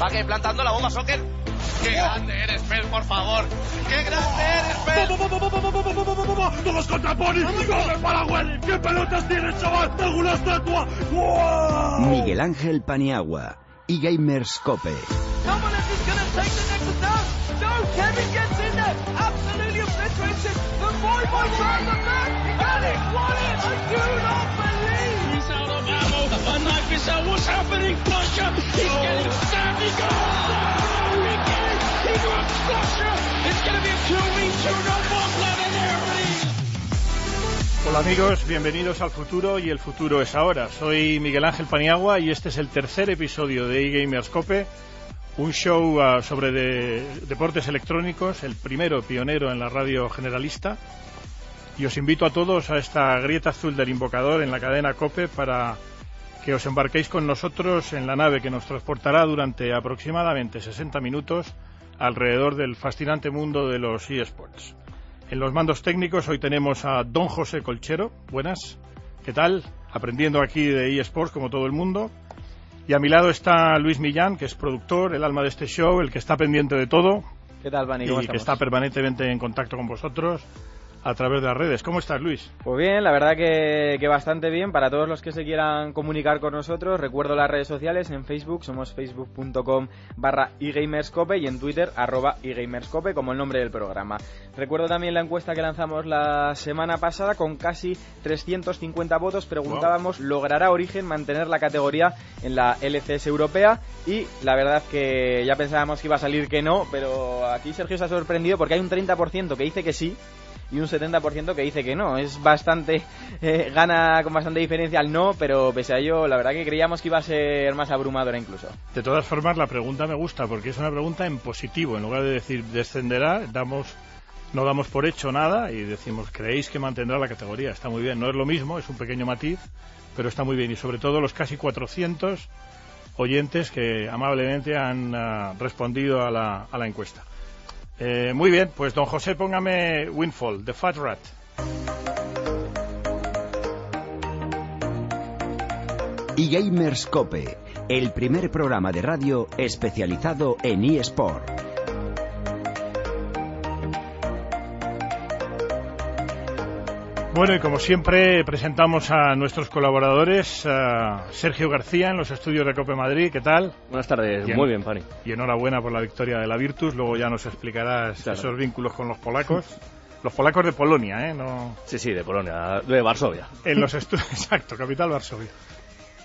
Va que plantando la bomba soccer. ¡Qué grande eres, Pel, por favor! ¡Qué grande eres, Pel! ¡Vamos contra Pony! ¡Gol para Welly! ¿Qué pelotas tienes, chaval? ¡Tengo una estatua! Miguel Ángel Paniagua y Gamers Cope. Kevin gets in there. Absolutely obliterated. The boy boy trying the back. And it won it. I do not believe. He's out of ammo. A knife is out. What's happening? Flusher. He's getting stabbed. He got Ricky. He got Flusher. It's going to be a 2v2. No more blood in there, please. Hola amigos, bienvenidos al futuro y el futuro es ahora. Soy Miguel Ángel Paniagua y este es el tercer episodio de eGamerscope, un show uh, sobre de, deportes electrónicos, el primero pionero en la radio generalista. Y os invito a todos a esta grieta azul del invocador en la cadena Cope para que os embarquéis con nosotros en la nave que nos transportará durante aproximadamente 60 minutos alrededor del fascinante mundo de los eSports. En los mandos técnicos hoy tenemos a don José Colchero. Buenas. ¿Qué tal? Aprendiendo aquí de eSports como todo el mundo. Y a mi lado está Luis Millán, que es productor, el alma de este show, el que está pendiente de todo. ¿Qué tal, y que está permanentemente en contacto con vosotros a través de las redes. ¿Cómo estás, Luis? Pues bien, la verdad que, que bastante bien. Para todos los que se quieran comunicar con nosotros, recuerdo las redes sociales en Facebook, somos facebook.com barra eGamerscope y en Twitter arroba eGamerscope como el nombre del programa. Recuerdo también la encuesta que lanzamos la semana pasada con casi 350 votos. Preguntábamos, ¿logrará Origen mantener la categoría en la LCS europea? Y la verdad que ya pensábamos que iba a salir que no, pero aquí Sergio se ha sorprendido porque hay un 30% que dice que sí y un 70% que dice que no. Es bastante. eh, gana con bastante diferencia al no, pero pese a ello, la verdad que creíamos que iba a ser más abrumadora incluso. De todas formas, la pregunta me gusta porque es una pregunta en positivo. En lugar de decir descenderá, damos, no damos por hecho nada y decimos, ¿creéis que mantendrá la categoría? Está muy bien. No es lo mismo, es un pequeño matiz, pero está muy bien. Y sobre todo los casi 400 oyentes que amablemente han ah, respondido a la, a la encuesta. Eh, muy bien, pues don José, póngame Windfall, The Fat Rat. Y Gamers Cope, el primer programa de radio especializado en eSport. Bueno, y como siempre, presentamos a nuestros colaboradores, a Sergio García en los estudios de Cope Madrid. ¿Qué tal? Buenas tardes, Bien. muy bien, Pani. Y enhorabuena por la victoria de la Virtus. Luego ya nos explicarás Claro. esos vínculos con los polacos. Los polacos de Polonia, ¿eh? No... Sí, sí, de Polonia, de Varsovia. En los estudios, exacto, capital Varsovia.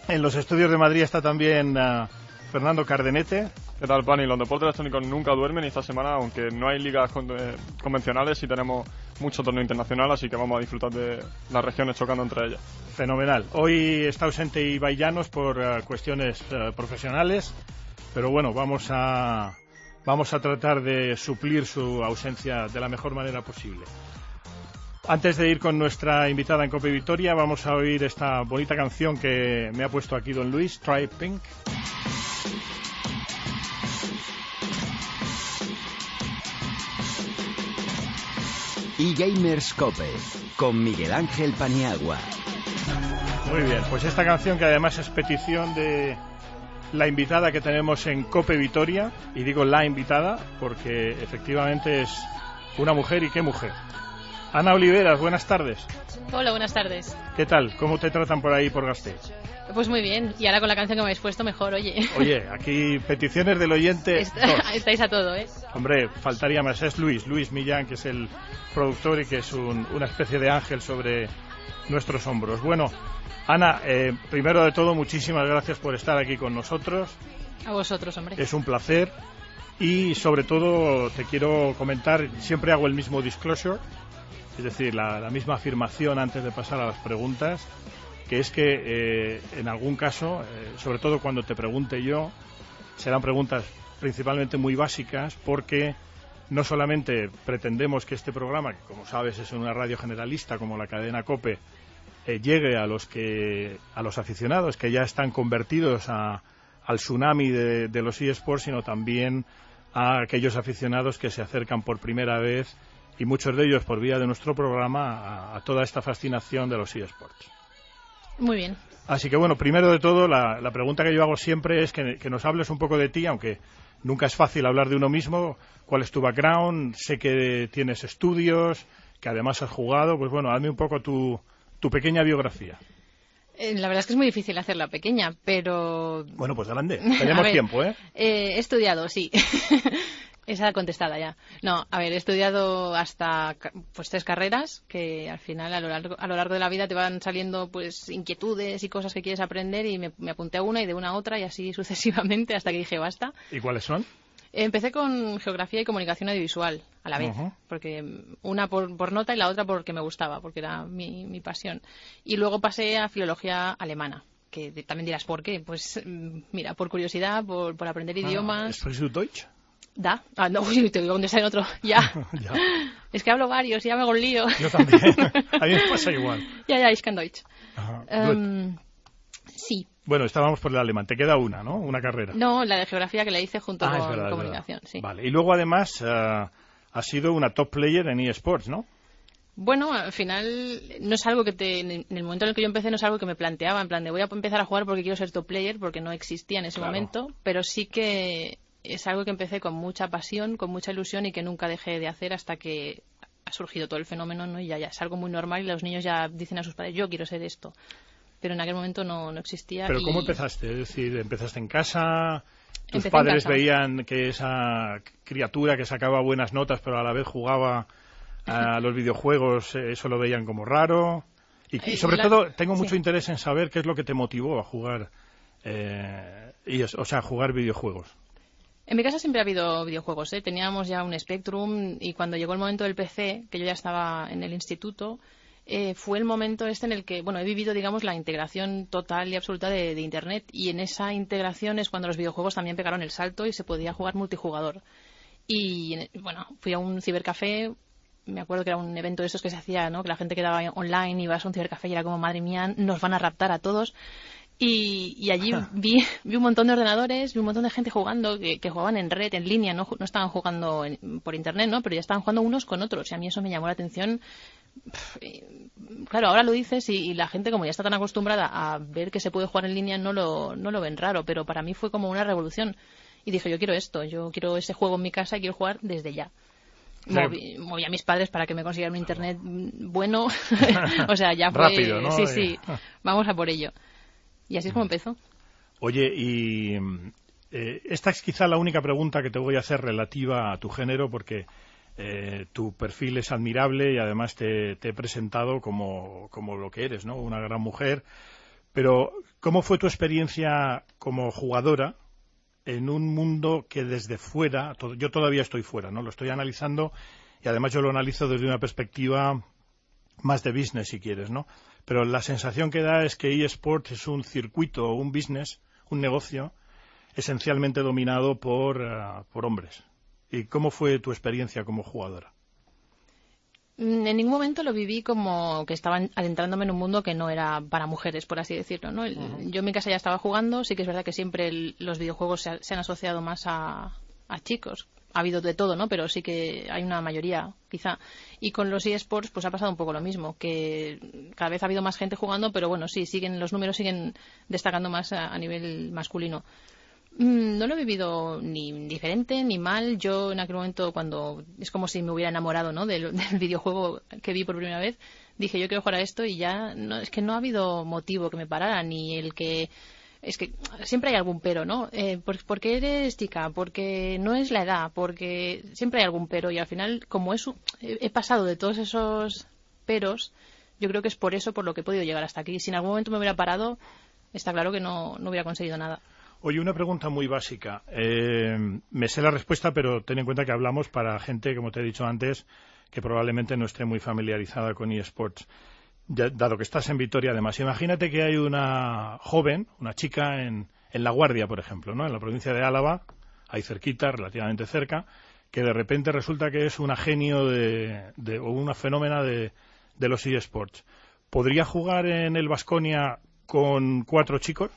En los estudios de Madrid está también ah, Fernando Cardenete. ¿Qué tal, Pani? Los deportes electrónicos nunca duermen y esta semana, aunque no hay ligas con- eh, convencionales, sí tenemos mucho torneo internacional, así que vamos a disfrutar de las regiones chocando entre ellas. Fenomenal. Hoy está ausente Ibai Llanos por ah, cuestiones ah, profesionales, pero bueno, vamos a, vamos a tratar de suplir su ausencia de la mejor manera posible. Antes de ir con nuestra invitada en Copa Victoria, vamos a oír esta bonita canción que me ha puesto aquí don Luis, Try Pink. Y Gamers Cope, con Miguel Ángel Paniagua. Muy bien, pues esta canción que además es petición de la invitada que tenemos en Cope Vitoria, y digo la invitada porque efectivamente es una mujer y qué mujer. Ana Oliveras, buenas tardes. Hola, buenas tardes. ¿Qué tal? ¿Cómo te tratan por ahí por Gasteiz? Pues muy bien, y ahora con la canción que me habéis puesto mejor, oye. Oye, aquí peticiones del oyente. Está- estáis a todo, ¿eh? Hombre, faltaría más. Es Luis, Luis Millán, que es el productor y que es un- una especie de ángel sobre nuestros hombros. Bueno, Ana, eh, primero de todo, muchísimas gracias por estar aquí con nosotros. A vosotros, hombre. Es un placer. Y sobre todo te quiero comentar, siempre hago el mismo disclosure, es decir, la, la misma afirmación antes de pasar a las preguntas, que es que eh, en algún caso, eh, sobre todo cuando te pregunte yo, serán preguntas principalmente muy básicas porque no solamente pretendemos que este programa, que como sabes es una radio generalista como la cadena Cope, eh, llegue a los que a los aficionados que ya están convertidos a, al tsunami de, los eSports, sino también a aquellos aficionados que se acercan por primera vez y muchos de ellos por vía de nuestro programa a, a toda esta fascinación de los eSports. Muy bien. Así que bueno, primero de todo, la, la pregunta que yo hago siempre es que, que nos hables un poco de ti, aunque nunca es fácil hablar de uno mismo. ¿Cuál es tu background? Sé que tienes estudios, que además has jugado. Pues bueno, hazme un poco tu, tu pequeña biografía. Eh, La verdad es que es muy difícil hacerla pequeña, pero Bueno, pues grande. Tenemos ver, tiempo, ¿eh? eh, he estudiado, sí. Esa contestada ya. No, a ver, he estudiado hasta pues tres carreras que al final a lo largo, a lo largo de la vida te van saliendo pues inquietudes y cosas que quieres aprender y me, me apunté a una y de una a otra y así sucesivamente hasta que dije basta. ¿Y cuáles son? Empecé con geografía y comunicación audiovisual a la vez, porque una por, por nota y la otra porque me gustaba, porque era mi, mi pasión. Y luego pasé a filología alemana, que también dirás por qué. Pues mm, mira, por curiosidad, por, por aprender idiomas. ¿Sprichst du Deutsch? Da. Ah, no, uy, te digo dónde está en otro. Ya. Ya. Es que hablo varios y ya me hago un lío. Yo también. A mí me pasa igual. ya, ya, ich kann Deutsch. Ajá. Em, sí. Bueno, estábamos por el alemán. Te queda una, ¿no? Una carrera. No, la de geografía que la hice junto Ah, con verdad, comunicación, sí. Vale. Y luego, además, eh, has sido una top player en eSports, ¿no? Bueno, al final no es algo que te, en el momento en el que yo empecé no es algo que me planteaba, en plan de voy a empezar a jugar porque quiero ser top player, porque no existía en ese Claro. momento, pero sí que es algo que empecé con mucha pasión, con mucha ilusión y que nunca dejé de hacer hasta que ha surgido todo el fenómeno, ¿no? Y ya, ya es algo muy normal y los niños ya dicen a sus padres, yo quiero ser esto. Pero en aquel momento no, no existía. Pero y- ¿cómo empezaste? Es decir, ¿empezaste en casa? ¿Tus Empecé padres veían que esa criatura que sacaba buenas notas pero a la vez jugaba a los videojuegos, eso lo veían como raro? Y, y Eh, sobre la- todo, tengo mucho sí. interés en saber qué es lo que te motivó a jugar, eh, y es- o sea, a jugar videojuegos. En mi casa siempre ha habido videojuegos, ¿eh? Teníamos ya un Spectrum y cuando llegó el momento del PC, que yo ya estaba en el instituto, eh, fue el momento este en el que, bueno, he vivido, digamos, la integración total y absoluta de, de Internet y en esa integración es cuando los videojuegos también pegaron el salto y se podía jugar multijugador. Y, en- bueno, fui a un cibercafé, me acuerdo que era un evento de estos que se hacía, ¿no? Que la gente quedaba online y vas a un cibercafé y era como, madre mía, nos van a raptar a todos. Y, y allí vi, vi un montón de ordenadores, vi un montón de gente jugando, que, que jugaban en red, en línea, no, no estaban jugando en- por internet, ¿no? Pero ya estaban jugando unos con otros. Y a mí eso me llamó la atención. Claro, ahora lo dices y, y la gente, como ya está tan acostumbrada a ver que se puede jugar en línea, no lo, no lo ven raro. Pero para mí fue como una revolución. Y dije, yo quiero esto, yo quiero ese juego en mi casa y quiero jugar desde ya. Moví, moví a mis padres para que me consiguieran un internet mm, bueno. o sea, ya fue. Rápido, ¿no? Sí, sí. Vamos a por ello. Y así es como empezó. Oye, y mm, eh, esta es quizá la única pregunta que te voy a hacer relativa a tu género, porque eh, tu perfil es admirable y además te, te he presentado como, como lo que eres, ¿no? Una gran mujer. Pero, ¿cómo fue tu experiencia como jugadora en un mundo que desde fuera, to- yo todavía estoy fuera, ¿no? Lo estoy analizando y además yo lo analizo desde una perspectiva más de business, si quieres, ¿no? Pero la sensación que da es que eSports es un circuito, un business, un negocio esencialmente dominado por, eh, por hombres. ¿Y cómo fue tu experiencia como jugadora? Mm, En ningún momento lo viví como que estaba adentrándome en un mundo que no era para mujeres, por así decirlo. ¿no? El- Yo en mi casa ya estaba jugando, sí que es verdad que siempre el- los videojuegos se, ha- se han asociado más a, a chicos. Ha habido de todo, ¿no? Pero sí que hay una mayoría, quizá. Y con los eSports, pues ha pasado un poco lo mismo, que cada vez ha habido más gente jugando, pero bueno, sí, siguen los números siguen destacando más a, a nivel masculino. Mm, No lo he vivido ni diferente ni mal. Yo en aquel momento, cuando es como si me hubiera enamorado ¿no? del, videojuego que vi por primera vez, dije yo quiero jugar a esto y ya no, es que no ha habido motivo que me parara, ni el que. Es que siempre hay algún pero, ¿no? Eh, por- porque eres chica, porque no es la edad, porque siempre hay algún pero y al final, como he, he pasado de todos esos peros, yo creo que es por eso por lo que he podido llegar hasta aquí. Si en algún momento me hubiera parado, está claro que no, no hubiera conseguido nada. Oye, una pregunta muy básica. Eh, me sé la respuesta, pero ten en cuenta que hablamos para gente, como te he dicho antes, que probablemente no esté muy familiarizada con eSports. Ya- dado que estás en Vitoria, además, imagínate que hay una joven, una chica en, en La Guardia, por ejemplo, ¿no? en la provincia de Álava, ahí cerquita, relativamente cerca, que de repente resulta que es una genio de, de- o una fenómena de, de los eSports. ¿Podría jugar en el Vasconia con cuatro chicos?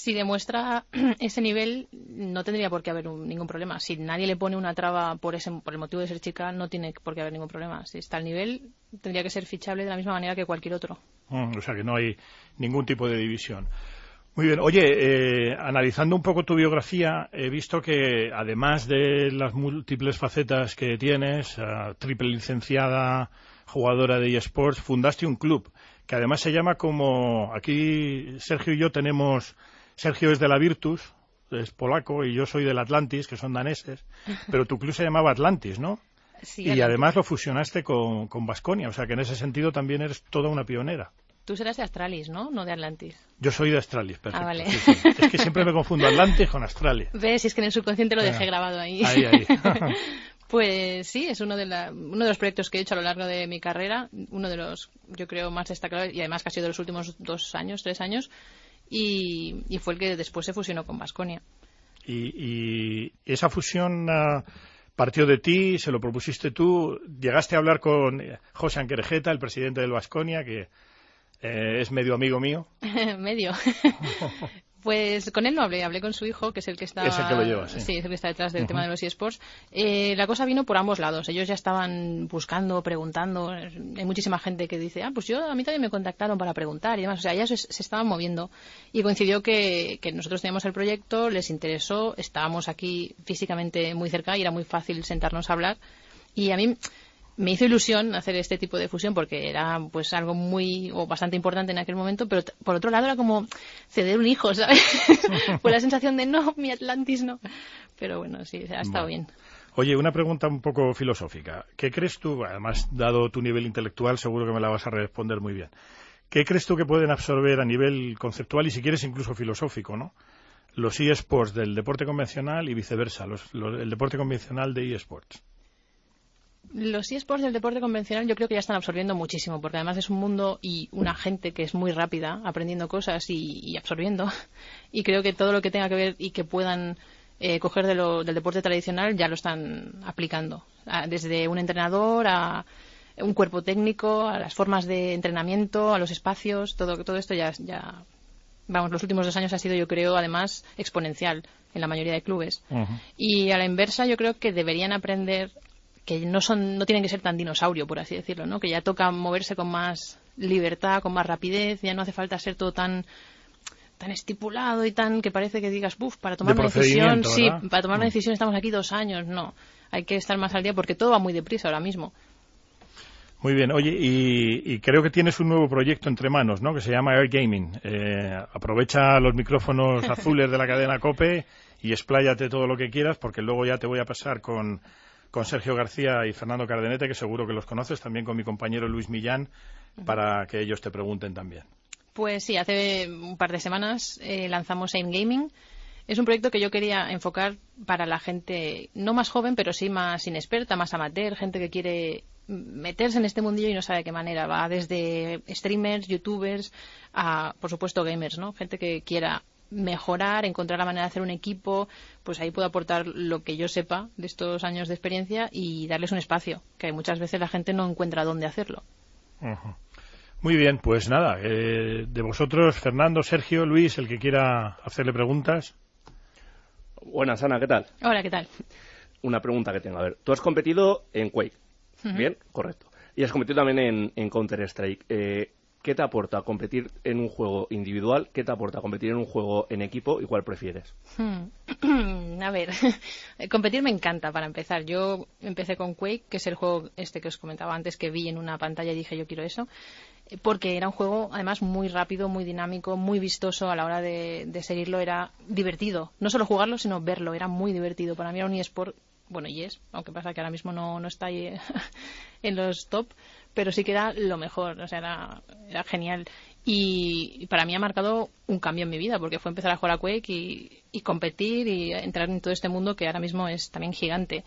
Si demuestra ese nivel, no tendría por qué haber un- ningún problema. Si nadie le pone una traba por, ese, por el motivo de ser chica, no tiene por qué haber ningún problema. Si está al nivel, tendría que ser fichable de la misma manera que cualquier otro. Mm, o sea que no hay ningún tipo de división. Muy bien. Oye, eh, analizando un poco tu biografía, he visto que además de las múltiples facetas que tienes, eh, triple licenciada, jugadora de eSports, fundaste un club que además se llama como aquí Sergio y yo tenemos Sergio es de la Virtus, es polaco y yo soy del Atlantis, que son daneses, pero tu club se llamaba Atlantis, ¿no? Sí, y Atlantis. además lo fusionaste con con o sea que en ese sentido también eres toda una pionera. Tú serás de Astralis, ¿no? No de Atlantis. Yo soy de Astralis, perfecto. Ah, vale. sí, sí. Es que siempre me confundo Atlantis con Astralis. ¿Ves? Es que en el subconsciente lo dejé Ah, grabado ahí. ahí, ahí. pues sí, es uno de, la- uno de los proyectos que he hecho a lo largo de mi carrera, uno de los, yo creo, más destacados y además que ha sido de los últimos dos años, tres años, y, y fue el que después se fusionó con Vasconia. Y, y esa fusión ah, partió de ti, se lo propusiste tú, llegaste a hablar con eh, José Anquerejeta, el presidente del Vasconia, que eh, es medio amigo mío. Medio. Pues con él no hablé, hablé con su hijo, que es el que está, Es el que lo lleva, sí. es el que está detrás del tema de los eSports. Eh, la cosa vino por ambos lados. Ellos ya estaban buscando, preguntando. Hay muchísima gente que dice, ah, pues yo a mí también me contactaron para preguntar y demás. O sea, ellas se, se estaban moviendo y coincidió que, que nosotros teníamos el proyecto, les interesó, estábamos aquí físicamente muy cerca y era muy fácil sentarnos a hablar. Y a mí me hizo ilusión hacer este tipo de fusión porque era pues algo muy o bastante importante en aquel momento, pero por otro lado era como ceder un hijo, ¿sabes? Fue la sensación de no, mi Atlantis no. Pero bueno, sí, ha estado bien. Oye, una pregunta un poco filosófica. ¿Qué crees tú, además, dado tu nivel intelectual, seguro que me la vas a responder muy bien. ¿Qué crees tú que pueden absorber a nivel conceptual y si quieres incluso filosófico, ¿no? Los eSports del deporte convencional y viceversa, los- los- el deporte convencional de eSports. Los eSports del deporte convencional yo creo que ya están absorbiendo muchísimo, porque además es un mundo y una gente que es muy rápida aprendiendo cosas y, y absorbiendo. Y creo que todo lo que tenga que ver y que puedan eh, coger de lo- del deporte tradicional ya lo están aplicando. Desde un entrenador a un cuerpo técnico, a las formas de entrenamiento, a los espacios, todo, todo esto ya, ya, vamos, los últimos dos años ha sido, yo creo, además exponencial en la mayoría de clubes. Y a la inversa, yo creo que deberían aprender que no son, no tienen que ser tan dinosaurio, por así decirlo, ¿no? Que ya toca moverse con más libertad, con más rapidez, ya no hace falta ser todo tan tan estipulado y tan que parece que digas, buf, para tomar De una decisión, sí, para tomar una Mm. decisión estamos aquí dos años, no. Hay que estar más al día porque todo va muy deprisa ahora mismo. Muy bien, oye, y, y creo que tienes un nuevo proyecto entre manos, ¿no? Que se llama Air Gaming. Eh, aprovecha los micrófonos azules de la cadena COPE y expláyate todo lo que quieras, porque luego ya te voy a pasar con, con Sergio García y Fernando Cardenete, que seguro que los conoces, también con mi compañero Luis Millán, para que ellos te pregunten también. Pues sí, hace un par de semanas eh, lanzamos Aim Gaming. Es un proyecto que yo quería enfocar para la gente no más joven, pero sí más inexperta, más amateur, gente que quiere meterse en este mundillo y no sabe de qué manera. Va desde streamers, youtubers, a, por supuesto, gamers, ¿no? Gente que quiera mejorar, encontrar la manera de hacer un equipo, pues ahí puedo aportar lo que yo sepa de estos años de experiencia y darles un espacio, que muchas veces la gente no encuentra dónde hacerlo. Muy bien, pues nada, eh, de vosotros, Fernando, Sergio, Luis, el que quiera hacerle preguntas. Buenas, Ana, ¿qué tal? Hola, ¿qué tal? Una pregunta que tengo. A ver, tú has competido en Quake. ¿bien? Correcto. Y has competido también en, en Counter-Strike. Eh, ¿Qué te aporta competir en un juego individual? ¿Qué te aporta competir en un juego en equipo? ¿Y cuál prefieres? Hmm. A ver, competir me encanta para empezar. Yo empecé con Quake, que es el juego este que os comentaba antes que vi en una pantalla y dije yo quiero eso, eh, porque era un juego además muy rápido, muy dinámico, muy vistoso a la hora de, de seguirlo, era divertido. No solo jugarlo, sino verlo, era muy divertido. Para mí era un eSport, bueno, y es, aunque pasa que ahora mismo no, no está ahí eh, en los top, pero sí que era lo mejor, o sea, era, era genial. Y, para mí ha marcado un cambio en mi vida, porque fue empezar a jugar a Quake y, y competir y entrar en todo este mundo que ahora mismo es también gigante.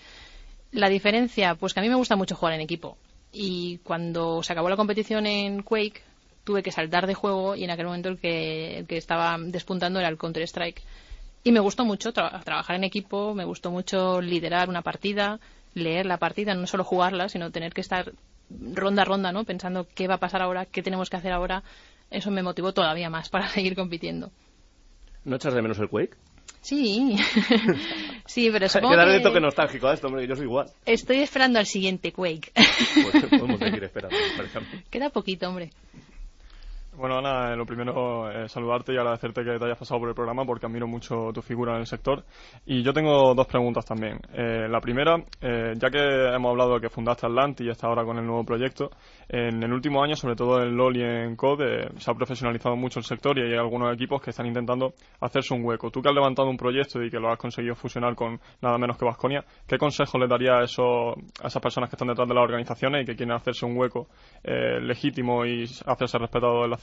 La diferencia, pues que a mí me gusta mucho jugar en equipo. Y cuando se acabó la competición en Quake, tuve que saltar de juego y en aquel momento el que, el que estaba despuntando era el Counter-Strike. Y me gustó mucho tra- trabajar en equipo, me gustó mucho liderar una partida, leer la partida, no solo jugarla, sino tener que estar ronda a ronda, ¿no? Pensando qué va a pasar ahora, qué tenemos que hacer ahora. Eso me motivó todavía más para seguir compitiendo. ¿No echas de menos el Quake? Sí, sí, pero supongo que darle que toque nostálgico a esto, hombre, yo soy igual. estoy esperando al siguiente Quake. Pues podemos seguir esperando. Queda poquito, hombre. Bueno, Ana, eh, lo primero, eh, saludarte y agradecerte que te hayas pasado por el programa porque admiro mucho tu figura en el sector. Y yo tengo dos preguntas también. Eh, la primera, ya que hemos hablado de que fundaste Atlantis y está ahora con el nuevo proyecto, en el último año, sobre todo en LOL y en COD, se ha profesionalizado mucho el sector y hay algunos equipos que están intentando hacerse un hueco. Tú que has levantado un proyecto y que lo has conseguido fusionar con nada menos que Vasconia, ¿qué consejo le daría a, eso, a esas personas que están detrás de las organizaciones y que quieren hacerse un hueco legítimo y hacerse respetado en la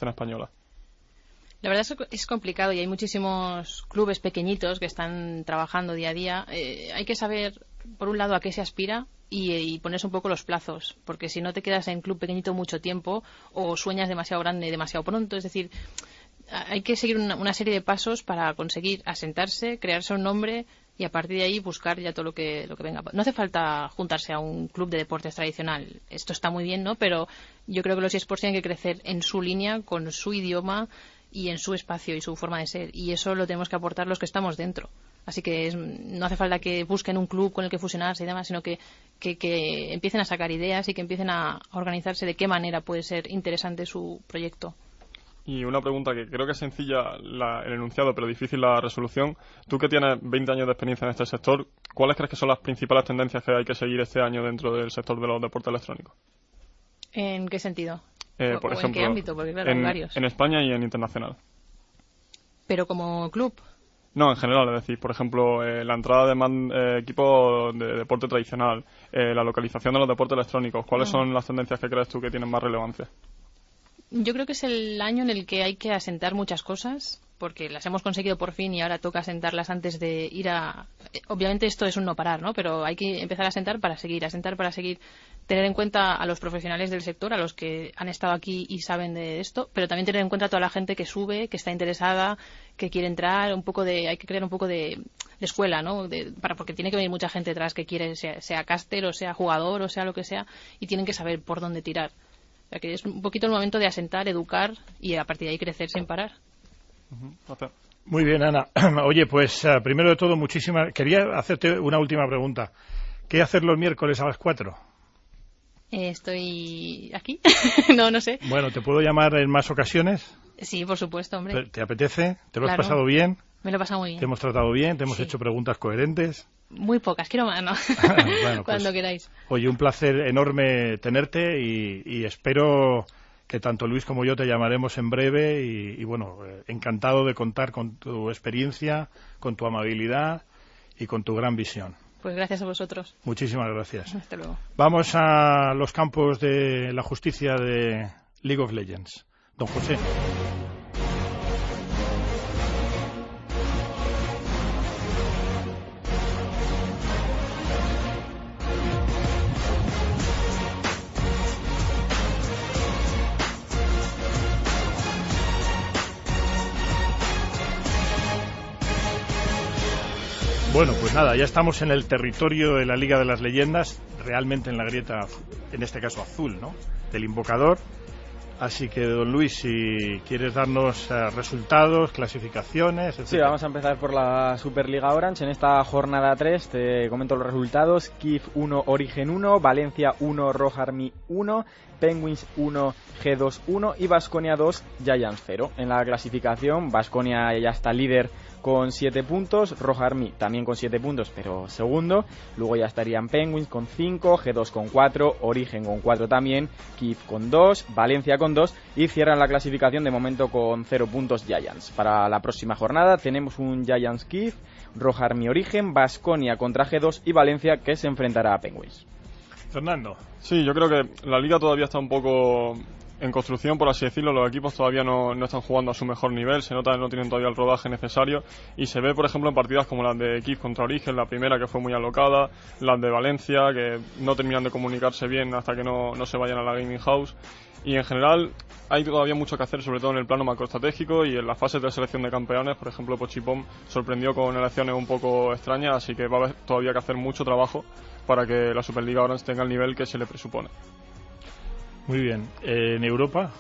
La verdad es que es complicado y hay muchísimos clubes pequeñitos que están trabajando día a día. Eh, hay que saber, por un lado, a qué se aspira y, y, ponerse un poco los plazos, porque si no te quedas en club pequeñito mucho tiempo o sueñas demasiado grande demasiado pronto, es decir, hay que seguir una, serie de pasos para conseguir asentarse, crearse un nombre y a partir de ahí buscar ya todo lo que, lo que venga. No hace falta juntarse a un club de deportes tradicional. Esto está muy bien, ¿no? Pero yo creo que los eSports tienen que crecer en su línea, con su idioma y en su espacio y su forma de ser. Y eso lo tenemos que aportar los que estamos dentro. Así que no hace falta que busquen un club con el que fusionarse y demás, sino que, que, empiecen a sacar ideas y que empiecen a organizarse de qué manera puede ser interesante su proyecto. Y una pregunta que creo que es sencilla el enunciado, pero difícil la resolución. Tú que tienes 20 años de experiencia en este sector, ¿cuáles crees que son las principales tendencias que hay que seguir este año dentro del sector de los deportes electrónicos? ¿En qué sentido? Eh, por ejemplo, ¿En qué ámbito? Porque claro, en, varios. En España y en internacional. ¿Pero como club? No, en general, es decir, por ejemplo, eh, la entrada de eh, equipos de deporte tradicional, la localización de los deportes electrónicos, ¿cuáles ah. son las tendencias que crees tú que tienen más relevancia? Yo creo que es el año en el que hay que asentar muchas cosas, porque las hemos conseguido por fin y ahora toca asentarlas antes de ir a. Obviamente esto es un no parar, ¿no? Pero hay que empezar a asentar para seguir, asentar para seguir, tener en cuenta a los profesionales del sector, a los que han estado aquí y saben de esto, pero también tener en cuenta a toda la gente que sube, que está interesada, que quiere entrar, un poco de, hay que crear un poco de, escuela, ¿no? para, porque tiene que venir mucha gente detrás que quiere, sea, sea caster o sea jugador o sea lo que sea, y tienen que saber por dónde tirar que es un poquito el momento de asentar, educar y a partir de ahí crecer sin parar. Muy bien, Ana. Oye, pues eh, primero de todo, muchísimas. Quería hacerte una última pregunta. ¿Qué hacer los miércoles a las 4? Eh, estoy aquí. no, no sé. Bueno, ¿te puedo llamar en más ocasiones? Sí, por supuesto, hombre. ¿Te, apetece? ¿Te lo has pasado bien? Me lo he pasado muy bien. ¿Te hemos tratado bien? ¿Te hemos hecho preguntas coherentes? Muy pocas, quiero más, ¿no? Pues, Cuando queráis. Oye, un placer enorme tenerte y, espero que tanto Luis como yo te llamaremos en breve y, bueno, eh, encantado de contar con tu experiencia, con tu amabilidad y con tu gran visión. Pues gracias a vosotros. Muchísimas gracias. Hasta luego. Vamos a los campos de la justicia de League of Legends. Don José. Bueno, pues nada, ya estamos en el territorio de la Liga de las Leyendas, realmente en la grieta, en este caso azul, ¿no? Del invocador. Así que, don Luis, si quieres darnos eh, resultados, clasificaciones, etc. Sí, vamos a empezar por la Superliga Orange. En esta jornada 3 te comento los resultados. Kif 1, Origen 1, Valencia 1, Rojarmi 1, Penguins 1, G2 1 y Vasconia 2, Giants 0. En la clasificación, Vasconia ya está líder con 7 puntos, Roja Army también con 7 puntos, pero segundo. Luego ya estarían Penguins con 5, G2 con 4, Origen con 4 también, Kiev con 2, Valencia con 2 y cierran la clasificación de momento con 0 puntos Giants. Para la próxima jornada tenemos un Giants Kiev, Roja Army Origen, Basconia contra G2 y Valencia que se enfrentará a Penguins. Fernando. Sí, yo creo que la liga todavía está un poco en construcción, por así decirlo, los equipos todavía no, no, están jugando a su mejor nivel, se nota que no tienen todavía el rodaje necesario y se ve, por ejemplo, en partidas como las de Kiev contra Origen, la primera que fue muy alocada, las de Valencia, que no terminan de comunicarse bien hasta que no, no se vayan a la gaming house y en general hay todavía mucho que hacer, sobre todo en el plano macroestratégico y en las fases de selección de campeones. Por ejemplo, Pochipom sorprendió con elecciones un poco extrañas, así que va a haber todavía que hacer mucho trabajo para que la Superliga Orange tenga el nivel que se le presupone. Muy bien. ¿En Europa?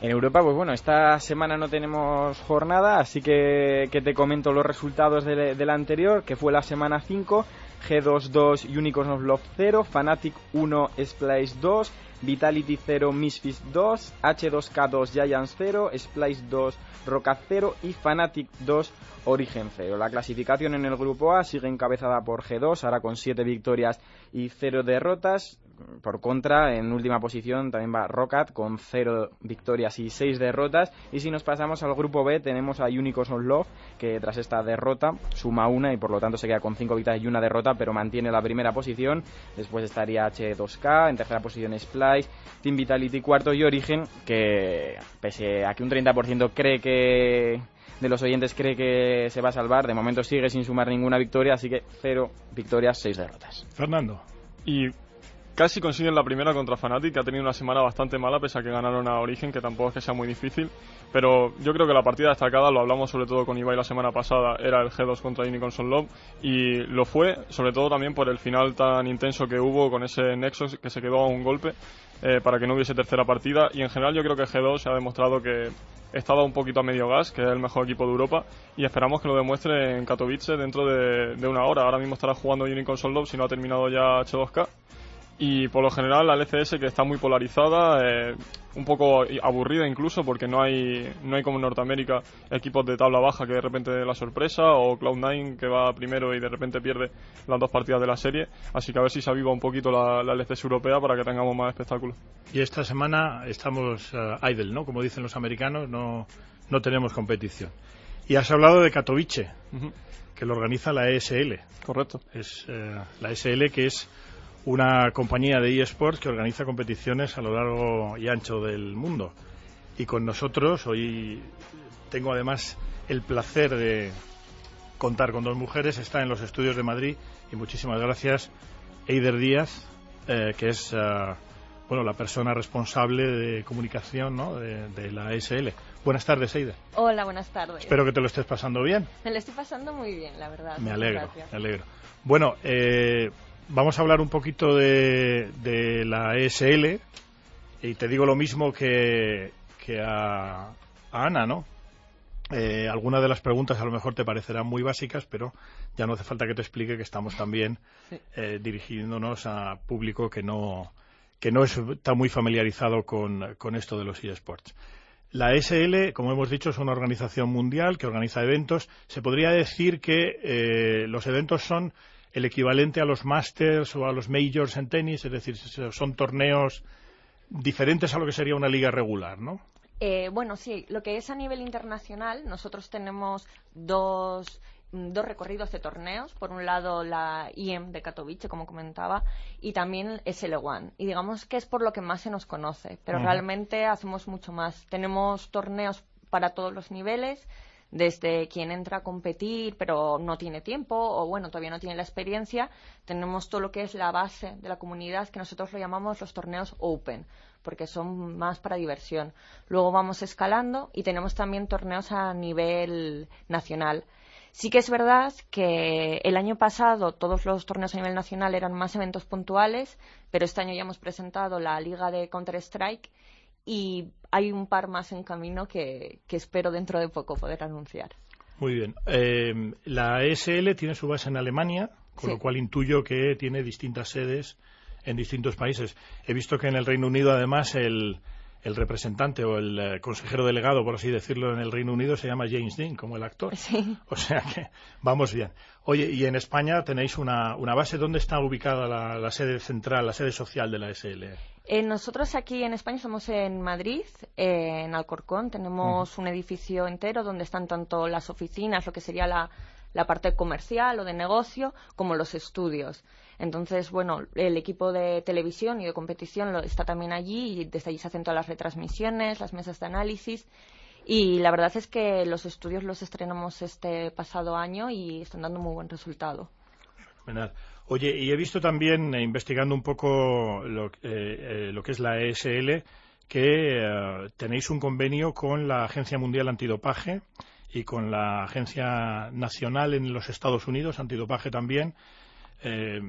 En Europa, pues bueno, esta semana no tenemos jornada, así que, que te comento los resultados de, de la anterior, que fue la semana 5. G2 Unicorns of Love 0, Fnatic 1 Splice 2, Vitality 0 Misfits 2, H2K 2 Giants 0, Splice 2 Rocket 0 y Fnatic 2 Origen 0. La clasificación en el grupo A sigue encabezada por G2, ahora con 7 victorias y 0 derrotas. Por contra, en última posición también va Rocket con 0 victorias y 6 derrotas. Y si nos pasamos al grupo B, tenemos a Unicorns on Love, que tras esta derrota suma una y por lo tanto se queda con 5 victorias y una derrota, pero mantiene la primera posición. Después estaría H2K, en tercera posición Splice, Team Vitality cuarto y Origen, que pese a que un 30% cree que de los oyentes cree que se va a salvar, de momento sigue sin sumar ninguna victoria, así que cero victorias, seis derrotas. Fernando. Y casi consiguen la primera contra Fnatic, que ha tenido una semana bastante mala, pese a que ganaron a Origen, que tampoco es que sea muy difícil. Pero yo creo que la partida destacada, lo hablamos sobre todo con Ibai la semana pasada, era el G2 contra Unicorn Love, y lo fue, sobre todo también por el final tan intenso que hubo con ese Nexus que se quedó a un golpe eh, para que no hubiese tercera partida. Y en general yo creo que G2 se ha demostrado que estaba un poquito a medio gas, que es el mejor equipo de Europa, y esperamos que lo demuestre en Katowice dentro de, una hora. Ahora mismo estará jugando Unicorn Love si no ha terminado ya H2K y por lo general la LCS que está muy polarizada, eh, un poco aburrida incluso porque no hay, no hay como en Norteamérica equipos de tabla baja que de repente la sorpresa o Cloud9 que va primero y de repente pierde las dos partidas de la serie. Así que a ver si se aviva un poquito la, la LCS europea para que tengamos más espectáculo. Y esta semana estamos uh, idle, ¿no? Como dicen los americanos, no, no tenemos competición. Y has hablado de Katowice, uh -huh. que lo organiza la ESL. Correcto. Es uh, la ESL que es una compañía de eSports que organiza competiciones a lo largo y ancho del mundo. Y con nosotros hoy tengo además el placer de contar con dos mujeres. Está en los estudios de Madrid y muchísimas gracias Eider Díaz, eh, que es uh, bueno la persona responsable de comunicación ¿no? de, de, la SL. Buenas tardes, Eider. Hola, buenas tardes. Espero que te lo estés pasando bien. Me lo estoy pasando muy bien, la verdad. Me alegro, me alegro. Bueno, eh, vamos a hablar un poquito de, de, la ESL y te digo lo mismo que, que a, a, Ana, ¿no? Eh, algunas de las preguntas a lo mejor te parecerán muy básicas, pero ya no hace falta que te explique que estamos también sí. eh, dirigiéndonos a público que no, que no está muy familiarizado con, con esto de los eSports. La SL, como hemos dicho, es una organización mundial que organiza eventos. Se podría decir que eh, los eventos son el equivalente a los Masters o a los Majors en tenis, es decir, son torneos diferentes a lo que sería una liga regular, ¿no? Eh, bueno, sí, lo que es a nivel internacional, nosotros tenemos dos, dos recorridos de torneos. Por un lado, la IEM de Katowice, como comentaba, y también SL1. Y digamos que es por lo que más se nos conoce, pero uh -huh. realmente hacemos mucho más. Tenemos torneos para todos los niveles desde quien entra a competir pero no tiene tiempo o bueno todavía no tiene la experiencia tenemos todo lo que es la base de la comunidad que nosotros lo llamamos los torneos open porque son más para diversión. Luego vamos escalando y tenemos también torneos a nivel nacional. Sí que es verdad que el año pasado todos los torneos a nivel nacional eran más eventos puntuales, pero este año ya hemos presentado la liga de Counter-Strike y hay un par más en camino que, que espero dentro de poco poder anunciar. Muy bien. Eh, la ESL tiene su base en Alemania, con sí. lo cual intuyo que tiene distintas sedes en distintos países. He visto que en el Reino Unido, además, el, el representante o el eh, consejero delegado, por así decirlo, en el Reino Unido se llama James Dean, como el actor. Sí. O sea que vamos bien. Oye, y en España tenéis una, una base. ¿Dónde está ubicada la, la, sede central, la sede social de la SL? Eh, nosotros aquí en España somos en Madrid, eh, en Alcorcón. Tenemos uh -huh. un edificio entero donde están tanto las oficinas, lo que sería la, la parte comercial o de negocio, como los estudios. Entonces, bueno, el equipo de televisión y de competición está también allí y desde allí se hacen todas las retransmisiones, las mesas de análisis. Y la verdad es que los estudios los estrenamos este pasado año y están dando muy buen resultado. Oye, y he visto también, eh, investigando un poco lo, eh, eh, lo, que es la ESL, que tenéis un convenio con la Agencia Mundial Antidopaje y con la Agencia Nacional en los Estados Unidos, Antidopaje también. Eh,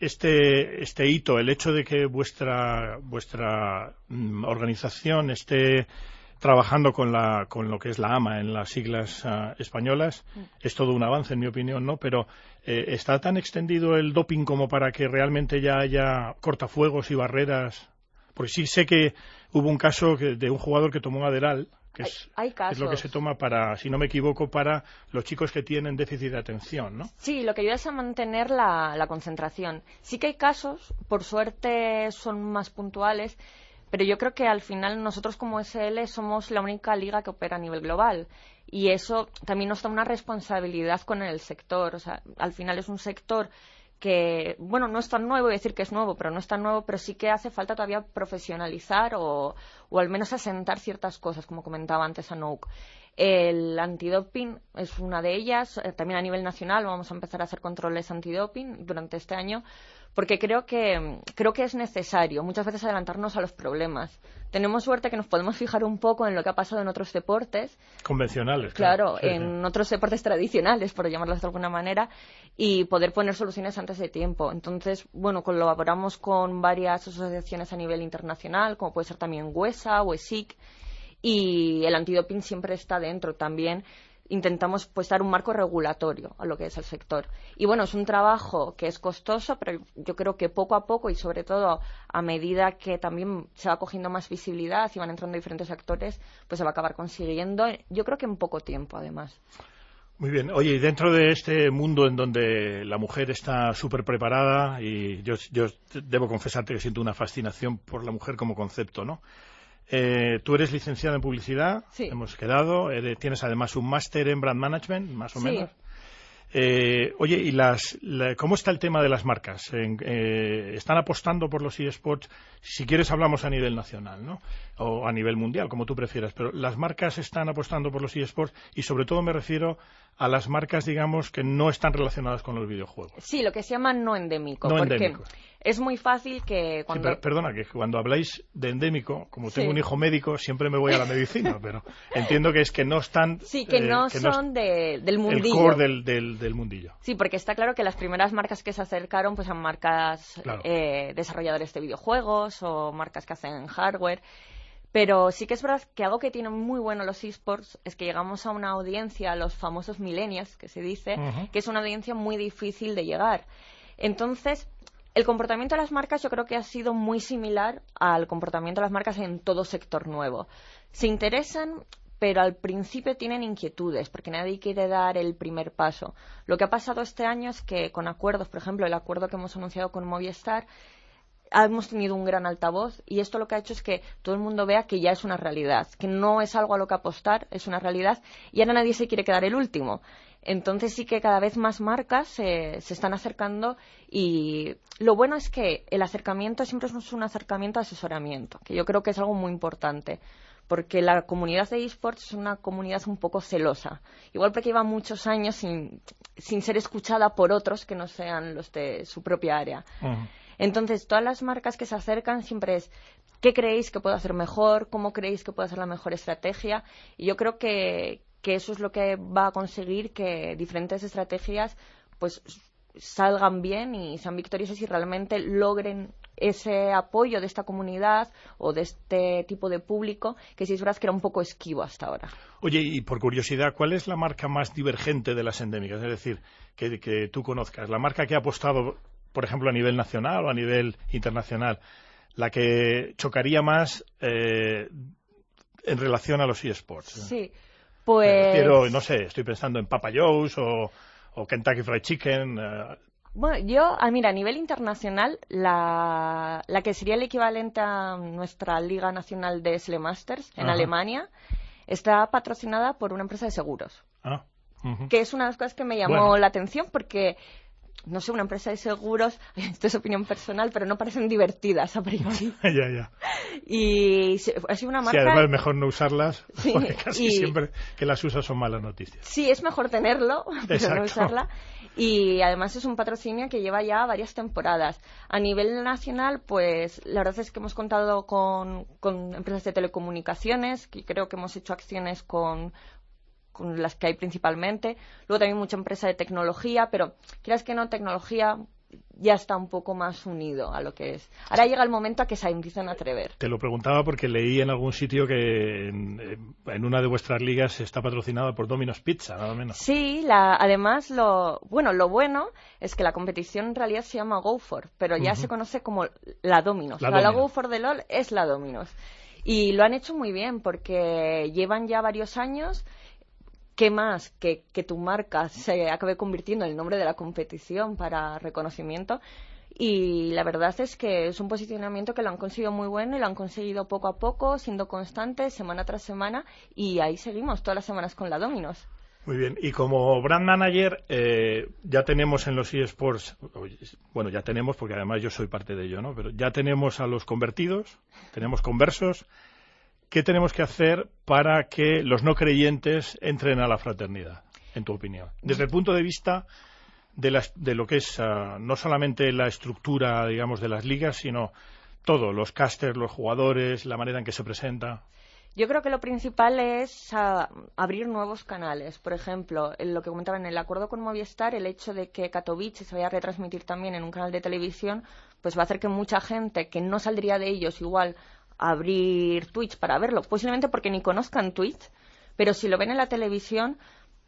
este, este hito, el hecho de que vuestra, vuestra mm, organización esté trabajando con, la, con lo que es la AMA en las siglas ah, españolas. Es todo un avance, en mi opinión, ¿no? Pero eh, ¿está tan extendido el doping como para que realmente ya haya cortafuegos y barreras? Porque sí sé que hubo un caso que- de un jugador que tomó Aderal, que es, Hay es lo que se toma para, si no me equivoco, para los chicos que tienen déficit de atención, ¿no? Sí, lo que ayuda es a mantener la, la concentración. Sí que hay casos, por suerte son más puntuales, pero yo creo que al final nosotros como SL somos la única liga que opera a nivel global. Y eso también nos da una responsabilidad con el sector. O sea, al final es un sector que, bueno, no es tan nuevo, voy a decir que es nuevo, pero no es tan nuevo, pero sí que hace falta todavía profesionalizar o, o al menos asentar ciertas cosas, como comentaba antes Anouk. El antidoping es una de ellas. Eh, También a nivel nacional vamos a empezar a hacer controles antidoping durante este año, porque creo que, creo que es necesario muchas veces adelantarnos a los problemas. Tenemos suerte que nos podemos fijar un poco en lo que ha pasado en otros deportes, Convencionales, claro, claro. Sí, en otros deportes tradicionales, por llamarlos de alguna manera, y poder poner soluciones antes de tiempo. Entonces, bueno, colaboramos con varias asociaciones a nivel internacional, como puede ser también WESA o ESIC, y el antidoping siempre está dentro también. Intentamos pues dar un marco regulatorio a lo que es el sector. Y bueno, es un trabajo que es costoso, pero yo creo que poco a poco y sobre todo a medida que también se va cogiendo más visibilidad y van entrando diferentes actores, pues se va a acabar consiguiendo. Yo creo que en poco tiempo, además. Muy bien. Oye, y dentro de este mundo en donde la mujer está súper preparada, y yo, yo debo confesarte que siento una fascinación por la mujer como concepto, ¿no? Eh, tú eres licenciada en publicidad, Sí. hemos quedado, eres- tienes además un máster en brand management, más o Sí. menos. Eh, oye, ¿y las, la- cómo está el tema de las marcas? Eh, ¿Están apostando por los eSports? Si quieres hablamos a nivel nacional, ¿no? O a nivel mundial, como tú prefieras. Pero las marcas están apostando por los eSports y sobre todo me refiero a las marcas, digamos, que no están relacionadas con los videojuegos. Sí, lo que se llama no endémico. No porque endémico. es muy fácil que Sí, cuando... per- perdona, que cuando habláis de endémico, como tengo Sí. un hijo médico, siempre me voy a la medicina, pero entiendo que es que no están... Sí, que eh, no son de- del el mundillo. core del, del, del mundillo. Sí, porque está claro que las primeras marcas que se acercaron pues son marcas Claro. eh, desarrolladores de videojuegos o marcas que hacen hardware. Pero sí que es verdad que algo que tienen muy bueno los esports es que llegamos a una audiencia, los famosos millennials, que se dice, que es una audiencia muy difícil de llegar. Entonces, el comportamiento de las marcas yo creo que ha sido muy similar al comportamiento de las marcas en todo sector nuevo. Se interesan, pero al principio tienen inquietudes, porque nadie quiere dar el primer paso. Lo que ha pasado este año es que con acuerdos, por ejemplo, el acuerdo que hemos anunciado con Movistar, hemos tenido un gran altavoz y esto lo que ha hecho es que todo el mundo vea que ya es una realidad, que no es algo a lo que apostar, es una realidad y ahora nadie se quiere quedar el último. Entonces sí que cada vez más marcas se, se están acercando y lo bueno es que el acercamiento siempre es un acercamiento a asesoramiento, que yo creo que es algo muy importante porque la comunidad de esports es una comunidad un poco celosa. Igual porque lleva muchos años sin, sin ser escuchada por otros que no sean los de su propia área. Entonces, todas las marcas que se acercan siempre es ¿qué creéis que puedo hacer mejor? ¿Cómo creéis que puedo hacer la mejor estrategia? Y yo creo que, eso es lo que va a conseguir que diferentes estrategias pues salgan bien y sean victoriosas y realmente logren ese apoyo de esta comunidad o de este tipo de público que sí es verdad que era un poco esquivo hasta ahora. Oye, y por curiosidad, ¿cuál es la marca más divergente de las endémicas? Es decir, que, que tú conozcas. La marca que ha apostado, por ejemplo, a nivel nacional o a nivel internacional, la que chocaría más eh, en relación a los eSports. Sí, Me pues... refiero, no sé, estoy pensando en Papa Joe's o, o Kentucky Fried Chicken. eh, Bueno, yo, ah, mira, a nivel internacional, la, la que sería el equivalente a nuestra Liga Nacional de SL Masters en Ajá. Alemania está patrocinada por una empresa de seguros, ah, que es una de las cosas que me llamó Bueno. la atención porque, no sé, una empresa de seguros, esto es opinión personal, pero no parecen divertidas a priori. ya, ya. Y ha sido una Sí, marca... además es mejor no usarlas, Sí, porque casi y- siempre que las usas son malas noticias. Sí, es mejor tenerlo, pero Exacto. no usarla. Y además es un patrocinio que lleva ya varias temporadas. A nivel nacional, pues la verdad es que hemos contado con, con empresas de telecomunicaciones, que creo que hemos hecho acciones con, con las que hay principalmente. Luego también mucha empresa de tecnología, pero quieras que no, tecnología ya está un poco más unido a lo que es. Ahora llega el momento a que se empiecen a atrever. Te lo preguntaba porque leí en algún sitio que en, en una de vuestras ligas está patrocinada por Domino's Pizza, nada menos. Sí, la, además lo bueno, lo bueno es que la competición en realidad se llama Go For, pero ya Ujú. se conoce como la Domino's. La La, la Domino's. Go For de LOL es la Domino's. Y lo han hecho muy bien porque llevan ya varios años ¿Qué más que, que tu marca se acabe convirtiendo en el nombre de la competición para reconocimiento? Y la verdad es que es un posicionamiento que lo han conseguido muy bueno y lo han conseguido poco a poco, siendo constantes, semana tras semana, y ahí seguimos todas las semanas con la Dominos. Muy bien, y como brand manager eh, ya tenemos en los eSports, bueno, ya tenemos porque además yo soy parte de ello, ¿no? Pero ya tenemos a los convertidos, tenemos conversos. ¿Qué tenemos que hacer para que los no creyentes entren a la fraternidad, en tu opinión? Desde el punto de vista de, las- de lo que es ah, no solamente la estructura, digamos, de las ligas, sino todo, los casters, los jugadores, la manera en que se presenta. Yo creo que lo principal es ah, abrir nuevos canales. Por ejemplo, lo que comentaba en el acuerdo con Movistar, el hecho de que Katowice se vaya a retransmitir también en un canal de televisión, pues va a hacer que mucha gente que no saldría de ellos igual abrir Twitch para verlo, posiblemente porque ni conozcan Twitch, pero si lo ven en la televisión,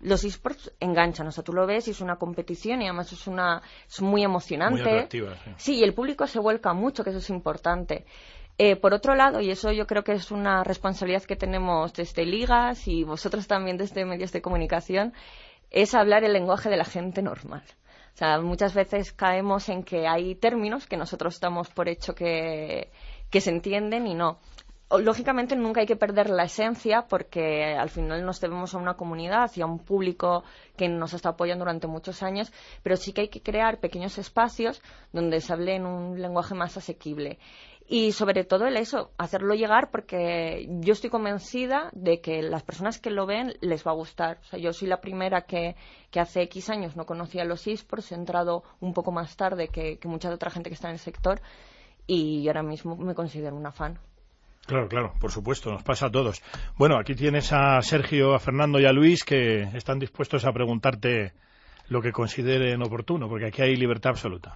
los esports enganchan. O sea, tú lo ves y es una competición y además es, una, es muy emocionante. Muy atractiva, sí. Sí, y el público se vuelca mucho, que eso es importante. Eh, por otro lado, y eso yo creo que es una responsabilidad que tenemos desde ligas y vosotros también desde medios de comunicación, es hablar el lenguaje de la gente normal. O sea, muchas veces caemos en que hay términos que nosotros damos por hecho que, que se entienden y no. Lógicamente nunca hay que perder la esencia porque al final nos debemos a una comunidad y a un público que nos está apoyando durante muchos años, pero sí que hay que crear pequeños espacios donde se hable en un lenguaje más asequible. Y sobre todo el eso, hacerlo llegar porque yo estoy convencida de que las personas que lo ven les va a gustar. O sea, yo soy la primera que, que hace X años no conocía los esports, he entrado un poco más tarde que, que mucha otra gente que está en el sector y ahora mismo me considero una fan. Claro, claro, por supuesto, nos pasa a todos. Bueno, aquí tienes a Sergio, a Fernando y a Luis que están dispuestos a preguntarte lo que consideren oportuno, porque aquí hay libertad absoluta.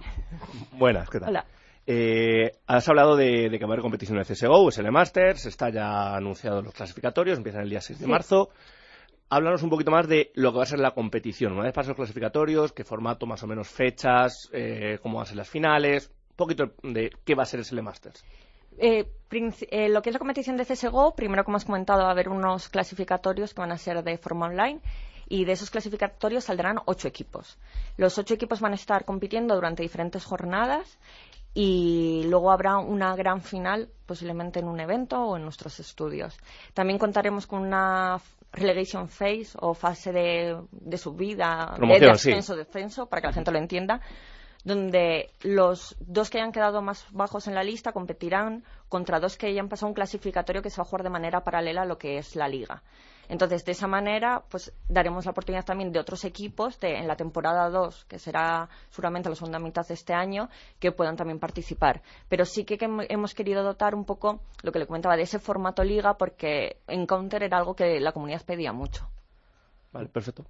Buenas, ¿qué tal? Hola. Eh, has hablado de, de que va a haber competición de CSGO, SL Masters, está ya anunciado los clasificatorios, empiezan el día 6 de Sí. marzo. Háblanos un poquito más de lo que va a ser la competición. Una vez pasen los clasificatorios, qué formato, más o menos fechas, eh, cómo van a ser las finales, un poquito de qué va a ser SL Masters. Eh, eh, lo que es la competición de CSGO, primero, como has comentado, va a haber unos clasificatorios que van a ser de forma online y de esos clasificatorios saldrán ocho equipos. Los ocho equipos van a estar compitiendo durante diferentes jornadas y luego habrá una gran final, posiblemente en un evento o en nuestros estudios. También contaremos con una relegation phase o fase de, de subida, de- Promoción, de sí. ascenso, descenso, para que la gente lo entienda, donde los dos que hayan quedado más bajos en la lista competirán contra dos que hayan pasado un clasificatorio que se va a jugar de manera paralela a lo que es la liga. Entonces, de esa manera, pues daremos la oportunidad también de otros equipos de, en la temporada 2, que será seguramente la segunda mitad de este año, que puedan también participar. Pero sí que, que hem- hemos querido dotar un poco lo que le comentaba de ese formato liga, porque en Counter era algo que la comunidad pedía mucho. Vale, perfecto.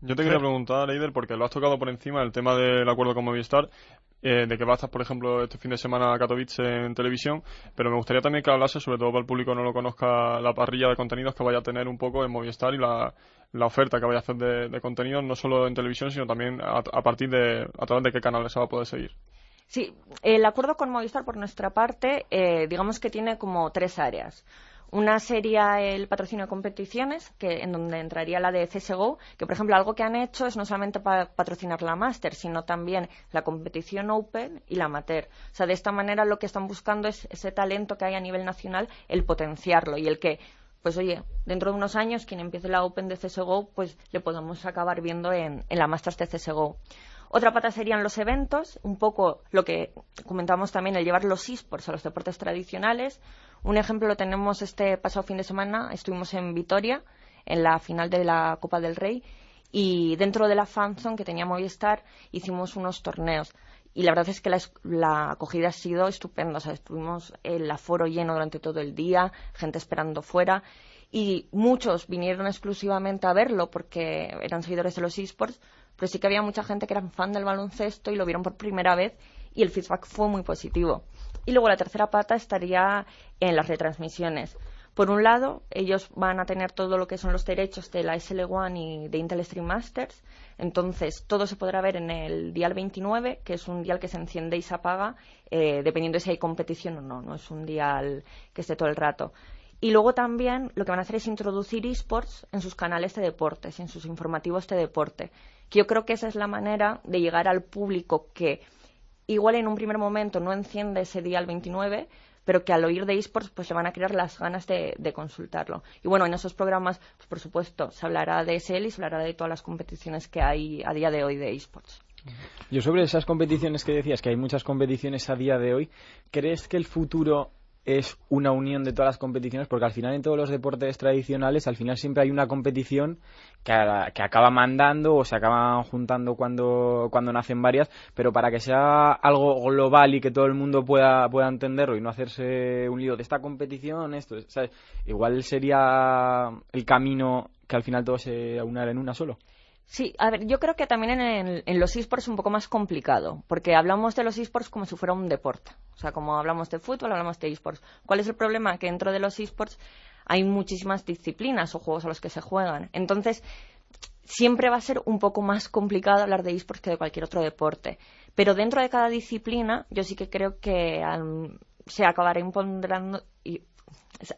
Yo te quería preguntar, Eider, porque lo has tocado por encima el tema del acuerdo con Movistar, eh, de que va a estar, por ejemplo, este fin de semana Katowice en televisión, pero me gustaría también que hablase, sobre todo para el público que no lo conozca, la parrilla de contenidos que vaya a tener un poco en Movistar y la, la oferta que vaya a hacer de, de contenidos, no solo en televisión, sino también a, a partir de, a través de qué canales se va a poder seguir. Sí, el acuerdo con Movistar por nuestra parte, eh, digamos que tiene como tres áreas. Una sería el patrocinio de competiciones, que en donde entraría la de CSGO, que por ejemplo algo que han hecho es no solamente pa- patrocinar la Master, sino también la competición Open y la Amateur. O sea, de esta manera lo que están buscando es ese talento que hay a nivel nacional, el potenciarlo y el que pues oye, dentro de unos años quien empiece la Open de CSGO, pues le podamos acabar viendo en, la Masters de CSGO. Otra pata serían los eventos, un poco lo que comentamos también, el llevar los esports a los deportes tradicionales. Un ejemplo lo tenemos este pasado fin de semana, estuvimos en Vitoria, en la final de la Copa del Rey, y dentro de la fanzone que tenía Movistar hicimos unos torneos. Y la verdad es que la, la acogida ha sido estupenda. O sea, estuvimos el aforo lleno durante todo el día, gente esperando fuera. Y muchos vinieron exclusivamente a verlo porque eran seguidores de los esports, pero sí que había mucha gente que era fan del baloncesto y lo vieron por primera vez y el feedback fue muy positivo. Y luego la tercera pata estaría en las retransmisiones. Por un lado, ellos van a tener todo lo que son los derechos de la SL1 y de Intel Stream Masters. Entonces, todo se podrá ver en el dial 29, que es un dial que se enciende y se apaga, eh, dependiendo de si hay competición o no. No es un dial que esté todo el rato. Y luego también lo que van a hacer es introducir esports en sus canales de deportes, en sus informativos de deporte. Que yo creo que esa es la manera de llegar al público que igual en un primer momento no enciende ese dial 29, pero que al oír de esports pues le van a crear las ganas de, consultarlo. Y bueno, en esos programas, pues, por supuesto, se hablará de SL y se hablará de todas las competiciones que hay a día de hoy de esports. Yo sobre esas competiciones que decías, que hay muchas competiciones a día de hoy, ¿crees que el futuro es una unión de todas las competiciones, porque al final en todos los deportes tradicionales, al final siempre hay una competición que, acaba mandando o se acaban juntando cuando, cuando nacen varias, pero para que sea algo global y que todo el mundo pueda, pueda entenderlo y no hacerse un lío de esta competición, esto, igual sería el camino que al final todo se unara en una solo. Sí, a ver, yo creo que también en, los esports es un poco más complicado, porque hablamos de los esports como si fuera un deporte. O sea, como hablamos de fútbol, hablamos de esports. ¿Cuál es el problema? Que dentro de los esports hay muchísimas disciplinas o juegos a los que se juegan. Entonces, siempre va a ser un poco más complicado hablar de esports que de cualquier otro deporte. Pero dentro de cada disciplina, yo sí que creo que se acabará imponiendo,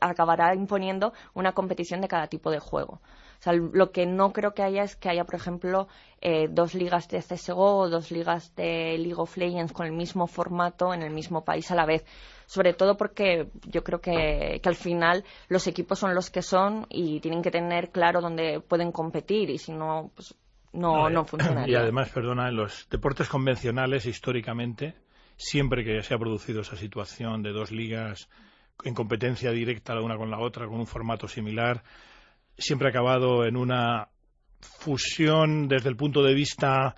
acabará imponiendo una competición de cada tipo de juego. O sea, lo que no creo que haya es que haya, por ejemplo, eh, dos ligas de CSGO o dos ligas de League of Legends con el mismo formato en el mismo país a la vez. Sobre todo porque yo creo que, al final los equipos son los que son y tienen que tener claro dónde pueden competir y si no, pues no, no, Y además, perdona, en los deportes convencionales históricamente, siempre que se ha producido esa situación de dos ligas en competencia directa la una con la otra, con un formato similar, siempre ha acabado en una fusión desde el punto de vista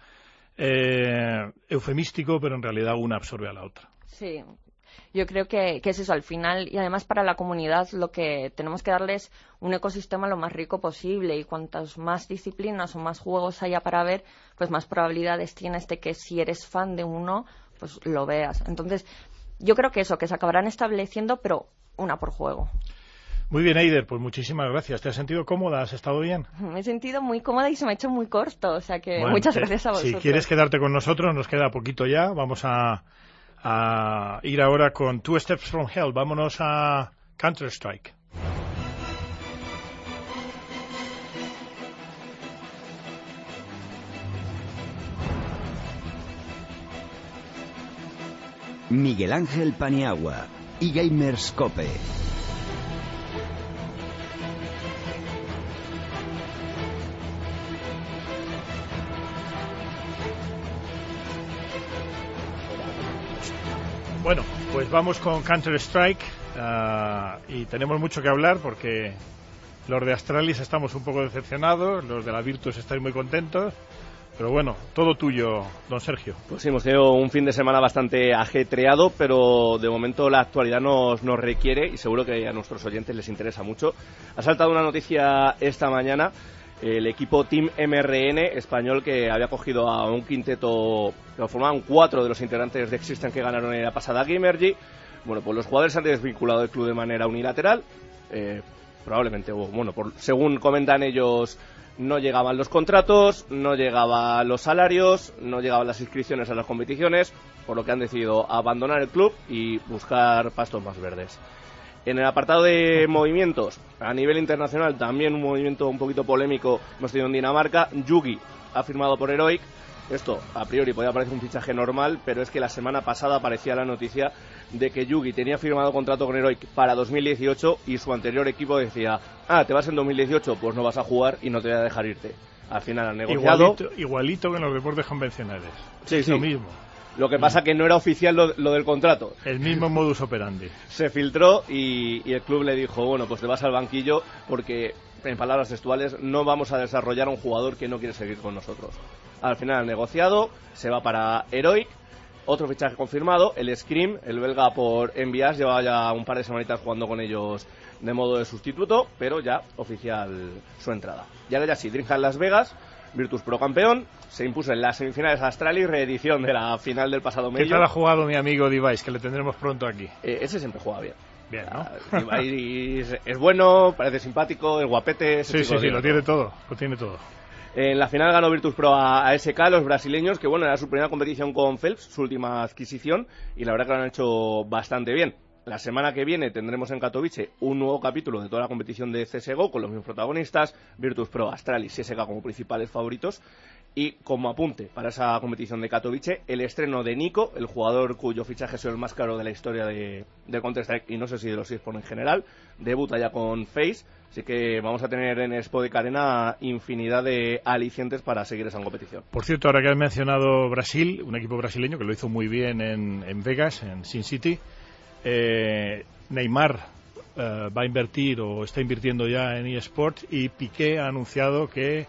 eh, eufemístico, pero en realidad una absorbe a la otra. Sí, yo creo que, es eso al final y además para la comunidad lo que tenemos que darles un ecosistema lo más rico posible y cuantas más disciplinas o más juegos haya para ver pues más probabilidades tienes de que si eres fan de uno pues lo veas entonces yo creo que eso que se acabarán estableciendo pero una por juego muy bien, Eider, pues muchísimas gracias. ¿Te has sentido cómoda? ¿Has estado bien? Me he sentido muy cómoda y se me ha hecho muy corto, o sea que muchas gracias a vosotros. Si quieres quedarte con nosotros, nos queda poquito ya. Vamos a, a ir ahora con Two Steps from Hell. Vámonos a Counter-Strike. Miguel Ángel Paniagua y Gamers Cope. Bueno, pues vamos con Counter Strike ah, y tenemos mucho que hablar porque los de Astralis estamos un poco decepcionados, los de la Virtus estáis muy contentos. Pero bueno, todo tuyo, don Sergio. Pues sí, hemos tenido un fin de semana bastante ajetreado, pero de momento la actualidad nos, nos requiere y seguro que a nuestros oyentes les interesa mucho. Ha saltado una noticia esta mañana el equipo Team MRN español que había cogido a un quinteto que formaban cuatro de los integrantes de Existen que ganaron en la pasada Gamergy. Bueno, pues los jugadores han desvinculado del club de manera unilateral. Eh, probablemente, bueno, por, según comentan ellos, no llegaban los contratos, no llegaban los salarios, no llegaban las inscripciones a las competiciones, por lo que han decidido abandonar el club y buscar pastos más verdes. En el apartado de movimientos, a nivel internacional, también un movimiento un poquito polémico hemos tenido en Dinamarca. Yugi ha firmado por Heroic. Esto, a priori, podía parecer un fichaje normal, pero es que la semana pasada aparecía la noticia de que Yugi tenía firmado contrato con Heroic para 2018 y su anterior equipo decía, ah, te vas en 2018, pues no vas a jugar y no te voy a dejar irte. Al final han negociado. Igualito, igualito que en los deportes convencionales. Sí, es sí. lo mismo. Lo que pasa que no era oficial lo, del contrato. El mismo modus operandi. Se filtró y, el club le dijo, bueno, pues te vas al banquillo porque, en palabras textuales, no vamos a desarrollar a un jugador que no quiere seguir con nosotros. Al final, negociado, se va para Heroic. Otro fichaje confirmado, el Scream, el belga por Envias, lleva ya un par de semanitas jugando con ellos de modo de sustituto, pero ya oficial su entrada. Ya ya sí, Dreamhack Las Vegas Virtus Pro campeón, se impuso en las semifinales a Astralis, reedición de la final del pasado ¿Qué mes. tal ha jugado mi amigo Device, que le tendremos pronto aquí? ese siempre juega bien. Bien, ¿no? Ah, Device es bueno, parece simpático, es guapete. Sí, sí, sí, lo tiene todo, lo tiene todo. En la final ganó Virtus Pro a, a SK, los brasileños, que bueno, era su primera competición con Phelps, su última adquisición, y la verdad que lo han hecho bastante bien. La semana que viene tendremos en Katowice un nuevo capítulo de toda la competición de CSGO con los mismos protagonistas, Virtus Pro, Astralis y SK como principales favoritos. Y como apunte para esa competición de Katowice, el estreno de Nico, el jugador cuyo fichaje es el más caro de la historia de, de Counter-Strike y no sé si de los eSports en general, debuta ya con Face, así que vamos a tener en Spodek Arena infinidad de alicientes para seguir esa competición. Por cierto, ahora que has mencionado Brasil, un equipo brasileño que lo hizo muy bien en, en Vegas, en Sin City, eh, Neymar eh, va a invertir o está invirtiendo ya en eSports y Piqué ha anunciado que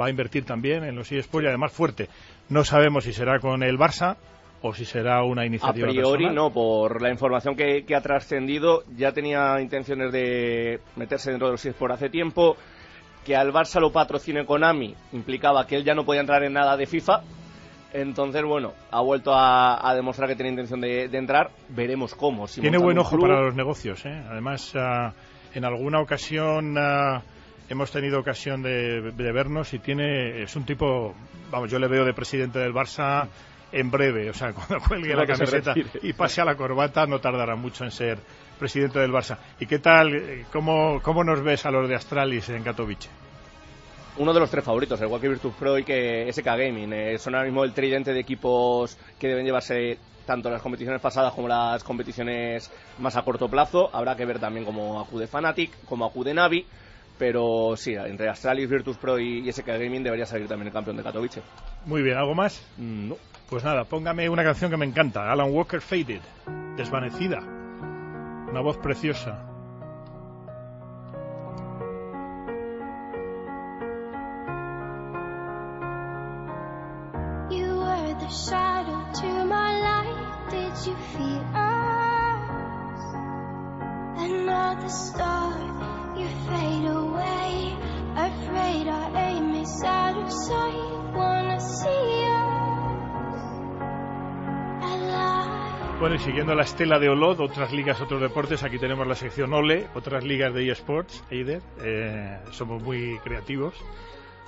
va a invertir también en los eSports y además fuerte. No sabemos si será con el Barça o si será una A iniciativa priori personal. no, por la información que, que ha trascendido, ya tenía intenciones de meterse dentro de los eSports hace tiempo, que al Barça lo patrocine Konami implicaba que él ya no podía entrar en nada de FIFA, entonces bueno, ha vuelto a, a demostrar que tiene intención de, de entrar, veremos cómo. Si Tiene buen ojo club- para los negocios. ¿eh? Además, ah, en alguna ocasión ah, hemos tenido ocasión de, de vernos y tiene es un tipo, vamos, yo le veo de presidente del Barça en breve. O sea, cuando cuelgue la camiseta y pase a la corbata, no tardará mucho en ser presidente del Barça. ¿Y qué tal? ¿Cómo, cómo nos ves a los de Astralis en Katowice? Uno de los tres favoritos, igual que Virtus Pro y que SK Gaming. Eh, son ahora mismo el tridente de equipos que deben llevarse tanto las competiciones pasadas como las competiciones más a corto plazo. Habrá que ver también cómo acude Fnatic, cómo acude Navi. Pero sí, entre Astralis, Virtus Pro y, y SK Gaming debería salir también el campeón de Katowice. Muy bien, ¿algo más? No. Pues nada, póngame una canción que me encanta, Alan Walker Faded, desvanecida. Una voz preciosa. Bueno, y siguiendo la estela de Olod, otras ligas, otros deportes, aquí tenemos la sección Ole, otras ligas de eSports, Eider, eh, somos muy creativos.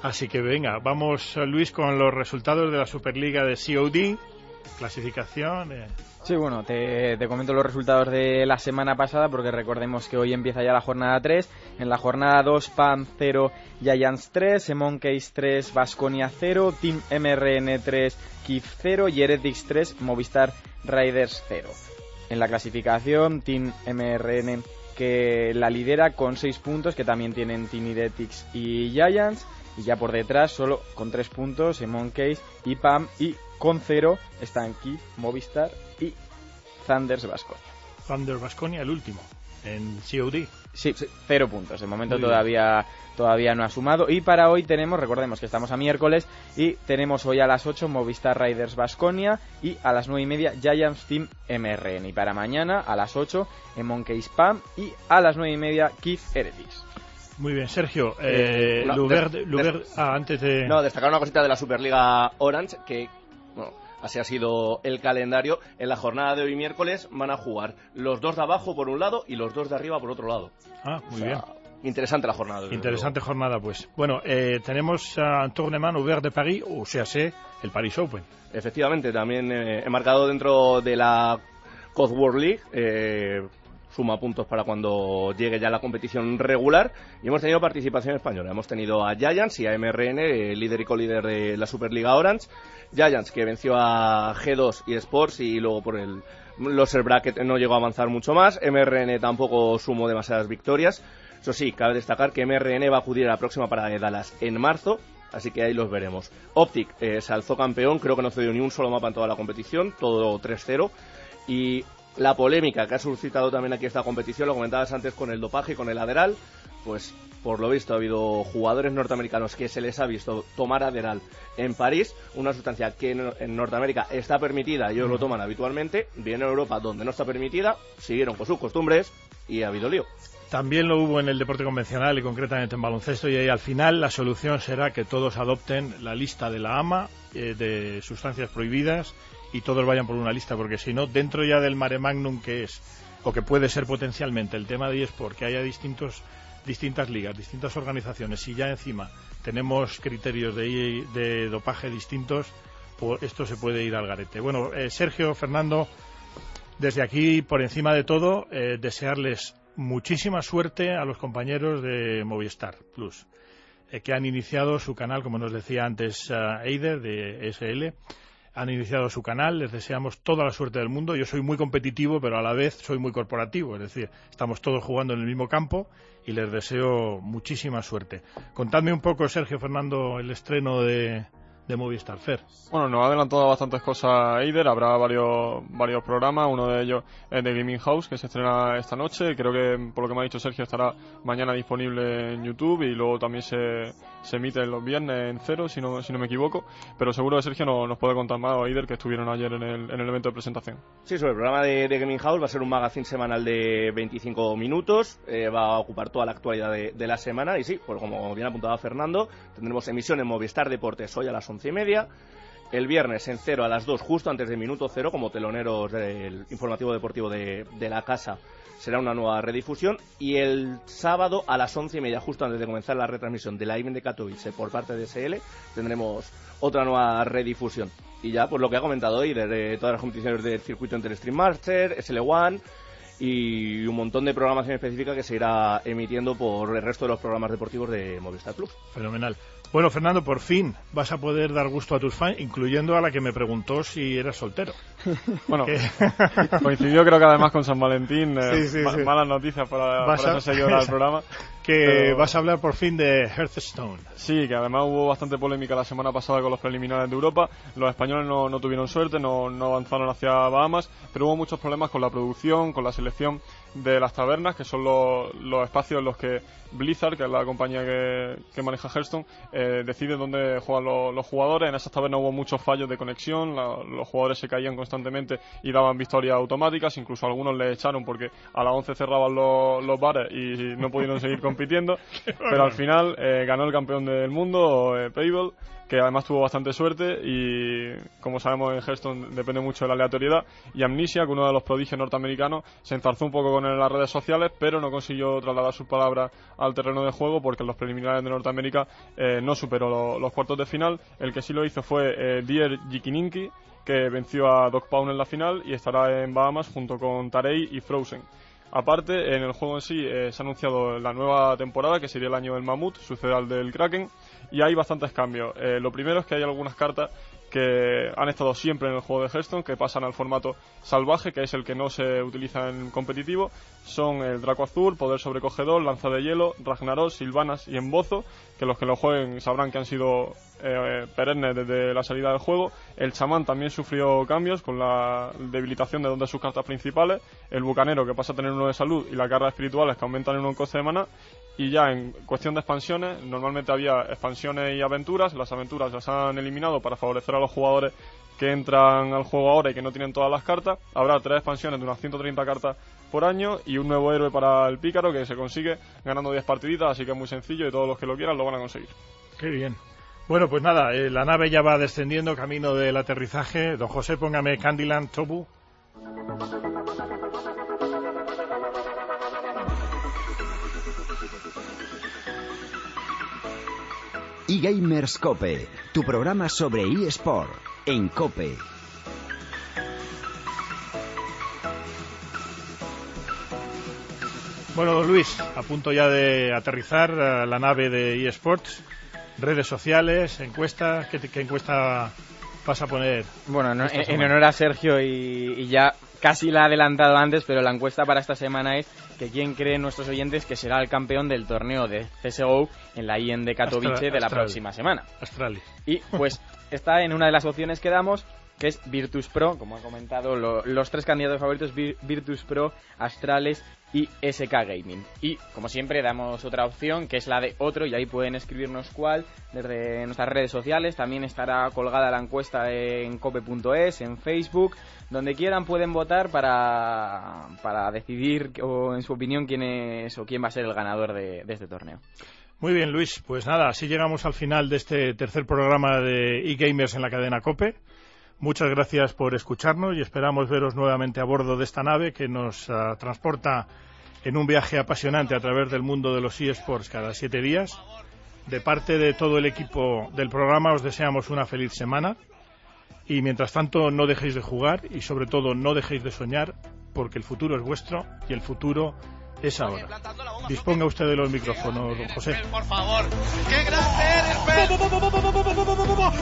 Así que venga, vamos Luis con los resultados de la Superliga de COD, clasificación. eh. Sí, bueno, te, te comento los resultados de la semana pasada porque recordemos que hoy empieza ya la jornada 3. En la jornada 2, PAM 0, Giants 3, Monkeys 3, Vasconia 0, Team MRN 3, Kif 0 y Heretics 3, Movistar Riders 0. En la clasificación, Team MRN que la lidera con 6 puntos, que también tienen Team Heretics y Giants. Y ya por detrás, solo con 3 puntos, Monkeys y PAM. Y con 0 están Kif, Movistar y Thunders Vasconia. Thunder Vasconia, el último, en COD. Sí, cero puntos. De momento todavía, todavía no ha sumado. Y para hoy tenemos, recordemos que estamos a miércoles, y tenemos hoy a las 8 Movistar Riders Vasconia y a las 9 y media Giants Team MRN. Y para mañana a las 8 en Monkey Spam y a las 9 y media Keith Heretics. Muy bien, Sergio. Eh, no, Luber- ah, antes de... No, destacar una cosita de la Superliga Orange, que así ha sido el calendario. En la jornada de hoy miércoles van a jugar los dos de abajo por un lado y los dos de arriba por otro lado. Ah, muy O sea, bien. Interesante la jornada. Interesante jornada, pues. Bueno, eh, tenemos a tournament ouvert de París, o sea, sé, el Paris Open. Efectivamente, también eh, he marcado dentro de la COD World League. eh, suma puntos para cuando llegue ya la competición regular. Y hemos tenido participación española. Hemos tenido a Giants y a MRN, eh, líder y colíder de la Superliga Orange. Giants, que venció a G2 y Sports y luego por el loser bracket no llegó a avanzar mucho más. MRN tampoco sumó demasiadas victorias. Eso sí, cabe destacar que MRN va a acudir a la próxima parada de Dallas en marzo, así que ahí los veremos. Optic eh, se alzó campeón, creo que no cedió ni un solo mapa en toda la competición, todo 3-0. Y la polémica que ha suscitado también aquí esta competición, lo comentabas antes con el dopaje y con el Aderal, pues por lo visto ha habido jugadores norteamericanos que se les ha visto tomar Aderal en París, una sustancia que en, en Norteamérica está permitida y ellos lo toman habitualmente, viene en Europa donde no está permitida, siguieron con sus costumbres y ha habido lío. También lo hubo en el deporte convencional y concretamente en baloncesto y ahí al final la solución será que todos adopten la lista de la AMA eh, de sustancias prohibidas y todos vayan por una lista porque si no dentro ya del mare magnum que es o que puede ser potencialmente el tema de eSport que haya distintos distintas ligas, distintas organizaciones y ya encima tenemos criterios de, de dopaje distintos, pues esto se puede ir al garete. Bueno, eh, Sergio, Fernando, desde aquí, por encima de todo, eh, desearles muchísima suerte a los compañeros de Movistar Plus, eh, que han iniciado su canal, como nos decía antes Eider, de SL. Han iniciado su canal, les deseamos toda la suerte del mundo. Yo soy muy competitivo, pero a la vez soy muy corporativo, es decir, estamos todos jugando en el mismo campo y les deseo muchísima suerte. Contadme un poco, Sergio Fernando, el estreno de, de Movistar Fair. Bueno, nos ha adelantado bastantes cosas Eider, habrá varios, varios programas, uno de ellos es de Gaming House, que se estrena esta noche, creo que por lo que me ha dicho Sergio estará mañana disponible en YouTube y luego también se, se emite los viernes en cero, si no, si no me equivoco, pero seguro que Sergio no, nos puede contar más, Eider, que estuvieron ayer en el, en el evento de presentación. Sí, sobre el programa de, de, Gaming House va a ser un magazine semanal de 25 minutos, eh, va a ocupar toda la actualidad de, de, la semana y sí, pues como bien apuntaba Fernando, tendremos emisión en Movistar Deportes hoy a las once y media. El viernes en cero a las dos, justo antes de minuto cero, como teloneros del informativo deportivo de, de la casa, será una nueva redifusión. Y el sábado a las once y media, justo antes de comenzar la retransmisión de la IBM de Katowice por parte de SL, tendremos otra nueva redifusión. Y ya, pues lo que ha comentado hoy, de todas las competiciones del circuito entre Stream Master, SL1 y un montón de programación específica que se irá emitiendo por el resto de los programas deportivos de Movistar Plus. Fenomenal. Bueno, Fernando, por fin vas a poder dar gusto a tus fans, incluyendo a la que me preguntó si eras soltero. Bueno, coincidió creo que además con San Valentín, eh, sí, sí, ma sí. malas noticias para, para esa seguidora del programa. Que pero... vas a hablar por fin de Hearthstone. Sí, que además hubo bastante polémica la semana pasada con los preliminares de Europa. Los españoles no, no tuvieron suerte, no, no avanzaron hacia Bahamas, pero hubo muchos problemas con la producción, con la selección de las tabernas, que son los, los espacios en los que Blizzard, que es la compañía que, que maneja Hearthstone, eh, decide dónde juegan lo, los jugadores. En esas tabernas hubo muchos fallos de conexión, la, los jugadores se caían constantemente y daban victorias automáticas, incluso algunos le echaron porque a las 11 cerraban los, los bares y no pudieron seguir compitiendo, pero al final eh, ganó el campeón del mundo, eh, Payball, que además tuvo bastante suerte y como sabemos en Hearthstone depende mucho de la aleatoriedad y Amnesia, que uno de los prodigios norteamericanos, se enzarzó un poco con él en las redes sociales pero no consiguió trasladar sus palabras al terreno de juego porque en los preliminares de Norteamérica eh, no superó lo, los cuartos de final. El que sí lo hizo fue eh, Dier Jikininki que venció a Doc Pound en la final y estará en Bahamas junto con Tarei y Frozen Aparte, en el juego en sí eh, se ha anunciado la nueva temporada, que sería el año del Mamut, sucede al del Kraken, y hay bastantes cambios. Eh, lo primero es que hay algunas cartas que han estado siempre en el juego de Hearthstone, que pasan al formato salvaje, que es el que no se utiliza en competitivo. Son el Draco Azul, Poder Sobrecogedor, Lanza de Hielo, Ragnaros, Silvanas y Embozo, que los que lo jueguen sabrán que han sido eh, perennes desde la salida del juego. El Chamán también sufrió cambios con la debilitación de dos de sus cartas principales. El Bucanero, que pasa a tener uno de salud, y las garras espirituales, que aumentan en un coste de mana. Y ya en cuestión de expansiones, normalmente había expansiones y aventuras. Las aventuras las han eliminado para favorecer a los jugadores que entran al juego ahora y que no tienen todas las cartas. Habrá tres expansiones de unas 130 cartas por año y un nuevo héroe para el pícaro que se consigue ganando 10 partiditas, así que es muy sencillo y todos los que lo quieran lo van a conseguir. Qué bien. Bueno, pues nada, eh, la nave ya va descendiendo camino del aterrizaje. Don José, póngame Candyland Tobu. eGamers Cope, tu programa sobre eSport en Cope. Bueno, don Luis, a punto ya de aterrizar la nave de eSports, redes sociales, encuestas, ¿qué, qué encuesta vas a poner? Bueno, no, en, en, honor a Sergio y, y ya casi la ha adelantado antes, pero la encuesta para esta semana es que quién creen nuestros oyentes que será el campeón del torneo de CSGO en la IEM de Katowice de la Astral. próxima semana. Astralis. Y pues está en una de las opciones que damos, que es Virtus Pro, como ha comentado, lo, los tres candidatos favoritos, Vir, Virtus Pro, Astrales y Gaming. Y como siempre damos otra opción que es la de otro y ahí pueden escribirnos cuál desde nuestras redes sociales. También estará colgada la encuesta en cope.es, en Facebook, donde quieran pueden votar para, para decidir o en su opinión quién es o quién va a ser el ganador de, este torneo. Muy bien, Luis. Pues nada, así llegamos al final de este tercer programa de eGamers en la cadena COPE. Muchas gracias por escucharnos y esperamos veros nuevamente a bordo de esta nave que nos uh, transporta en un viaje apasionante a través del mundo de los eSports cada siete días. De parte de todo el equipo del programa os deseamos una feliz semana y mientras tanto no dejéis de jugar y sobre todo no dejéis de soñar porque el futuro es vuestro y el futuro es ahora. Disponga usted de los micrófonos, don José. Por favor, qué grande eres,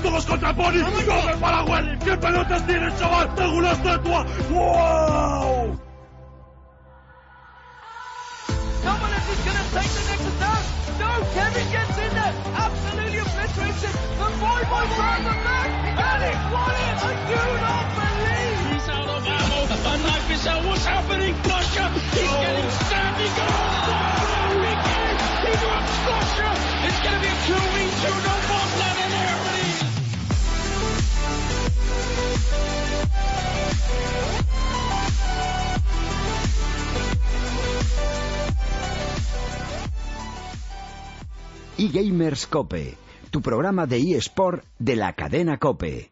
¡Todos contra Pony! ¡Come para! ¿Qué pelotas tienes, chaval? ¡Tengo una estatua! ¡Wow! Dominic is going to take the next attack. No, Kevin gets in there. Absolutely obliterated. The boy boy from the back. Won it. I do not believe. He's out of ammo. And like we out. what's happening? Flusher. He's oh. getting stabbed. He goes. Oh, Ricky. He drops Flusher. It's going to be a 2v2. No more eGamers Cope, tu programa de eSport de la cadena Cope.